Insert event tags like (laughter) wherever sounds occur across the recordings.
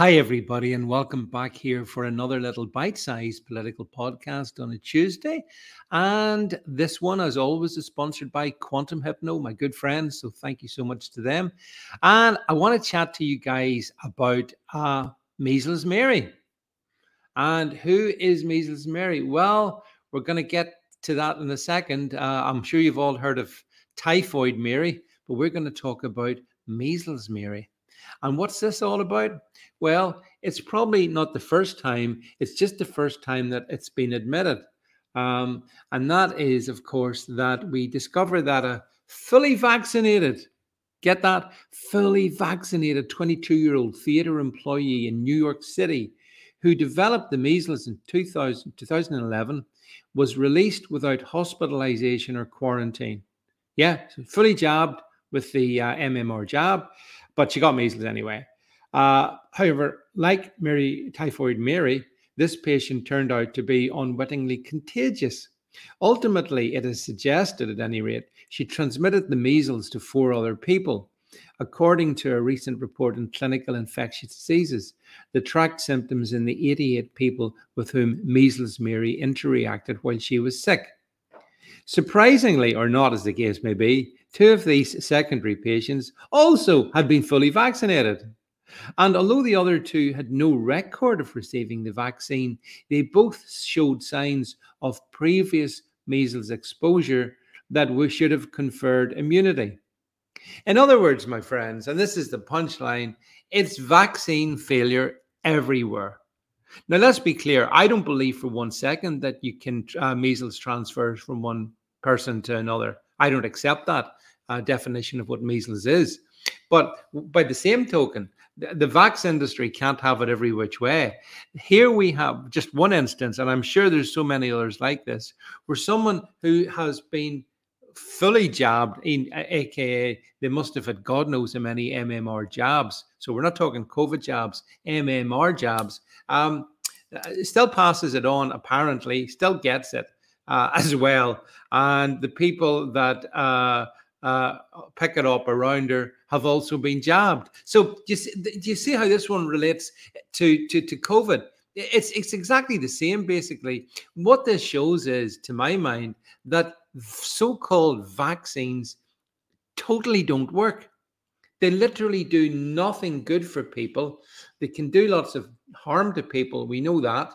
Hi, everybody, and welcome back here for another little bite sized political podcast on a Tuesday. And this one, as always, is sponsored by Quantum Hypno, my good friends. So thank you so much to them. And I want to chat to you guys about uh, Measles Mary. And who is Measles Mary? Well, we're going to get to that in a second. Uh, I'm sure you've all heard of Typhoid Mary, but we're going to talk about Measles Mary. And what's this all about? Well, it's probably not the first time, it's just the first time that it's been admitted. Um, and that is, of course, that we discover that a fully vaccinated, get that, fully vaccinated 22 year old theater employee in New York City who developed the measles in 2000, 2011 was released without hospitalization or quarantine. Yeah, so fully jabbed with the uh, MMR jab but she got measles anyway. Uh, however, like Mary typhoid Mary, this patient turned out to be unwittingly contagious. Ultimately, it is suggested, at any rate, she transmitted the measles to four other people. According to a recent report in Clinical Infectious Diseases, the tracked symptoms in the 88 people with whom measles Mary interacted while she was sick. Surprisingly, or not as the case may be, two of these secondary patients also had been fully vaccinated. And although the other two had no record of receiving the vaccine, they both showed signs of previous measles exposure that we should have conferred immunity. In other words, my friends, and this is the punchline, it's vaccine failure everywhere. Now, let's be clear. I don't believe for one second that you can uh, measles transfer from one person to another. I don't accept that uh, definition of what measles is. But by the same token, the, vax industry can't have it every which way. Here we have just one instance, and I'm sure there's so many others like this, where someone who has been fully jabbed, in, aka they must have had God knows how many MMR jabs. So we're not talking COVID jabs, MMR jabs. Um, still passes it on, apparently, still gets it uh, (laughs) as well. And the people that uh, uh, pick it up around her have also been jabbed. So do you, see, do you see how this one relates to, to, to COVID? It's, it's exactly the same, basically. What this shows is, to my mind, that so called vaccines totally don't work. They literally do nothing good for people. They can do lots of harm to people. We know that.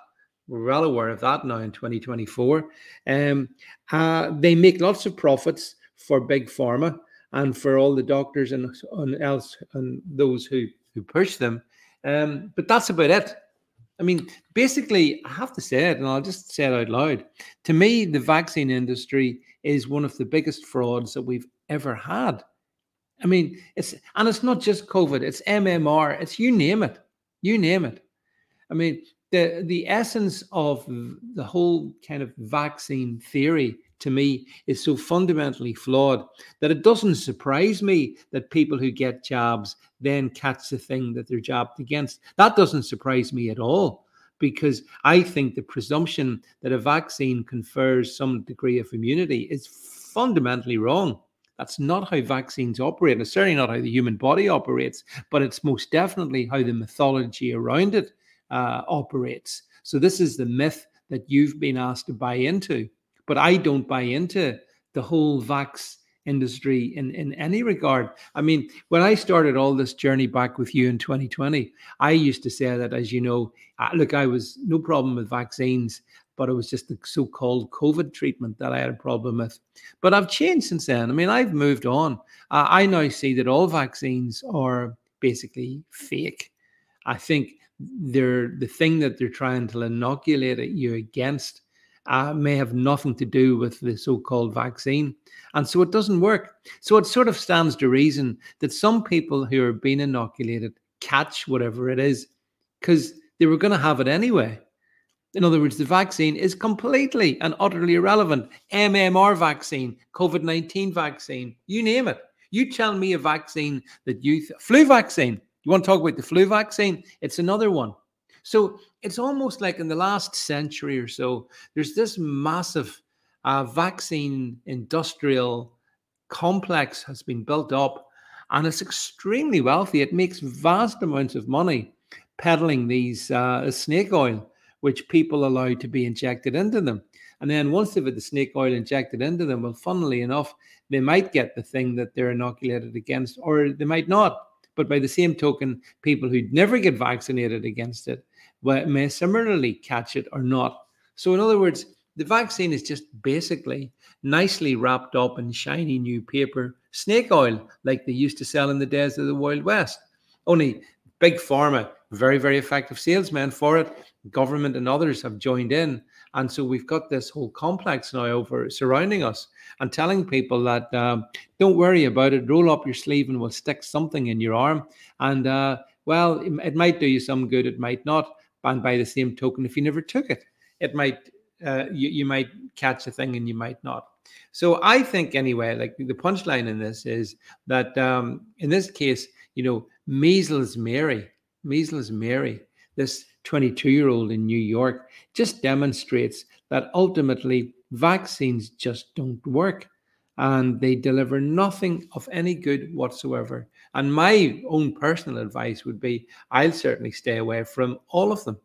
We're well aware of that now in 2024. Um, uh, they make lots of profits for big pharma and for all the doctors and, and else and those who who push them. Um, but that's about it. I mean, basically, I have to say it, and I'll just say it out loud. To me, the vaccine industry is one of the biggest frauds that we've ever had. I mean, it's and it's not just COVID; it's MMR, it's you name it, you name it. I mean, the the essence of the whole kind of vaccine theory to me is so fundamentally flawed that it doesn't surprise me that people who get jobs then catch the thing that they're jabbed against. That doesn't surprise me at all because I think the presumption that a vaccine confers some degree of immunity is fundamentally wrong. That's not how vaccines operate. It's certainly not how the human body operates, but it's most definitely how the mythology around it uh, operates. So, this is the myth that you've been asked to buy into. But I don't buy into the whole vax industry in, in any regard. I mean, when I started all this journey back with you in 2020, I used to say that, as you know, look, I was no problem with vaccines, but it was just the so called COVID treatment that I had a problem with. But I've changed since then. I mean, I've moved on. Uh, I now see that all vaccines are basically fake. I think they're the thing that they're trying to inoculate you against uh, may have nothing to do with the so called vaccine. And so it doesn't work. So it sort of stands to reason that some people who are being inoculated catch whatever it is because they were going to have it anyway. In other words, the vaccine is completely and utterly irrelevant. MMR vaccine, COVID 19 vaccine, you name it. You tell me a vaccine that you, th- flu vaccine, you want to talk about the flu vaccine? It's another one. So it's almost like in the last century or so, there's this massive uh, vaccine industrial complex has been built up and it's extremely wealthy. It makes vast amounts of money. peddling these uh, snake oil, which people allow to be injected into them. And then once they've had the snake oil injected into them, well, funnily enough, they might get the thing that they're inoculated against, or they might not. But by the same token, people who never get vaccinated against it may similarly catch it or not. So, in other words, the vaccine is just basically nicely wrapped up in shiny new paper snake oil, like they used to sell in the days of the Wild West. Only big pharma, very, very effective salesmen for it. Government and others have joined in. And so we've got this whole complex now over surrounding us and telling people that um, don't worry about it, roll up your sleeve and we'll stick something in your arm. And uh, well, it, it, might do you some good, it might not. And by the same token, if you never took it, it might uh, you, you might catch a thing and you might not. So I think anyway, like the punchline in this is that um, in this case, you know, measles Mary, measles Mary, this 22 year old in New York, just demonstrates that ultimately vaccines just don't work and they deliver nothing of any good whatsoever. And my own personal advice would be I'll certainly stay away from all of them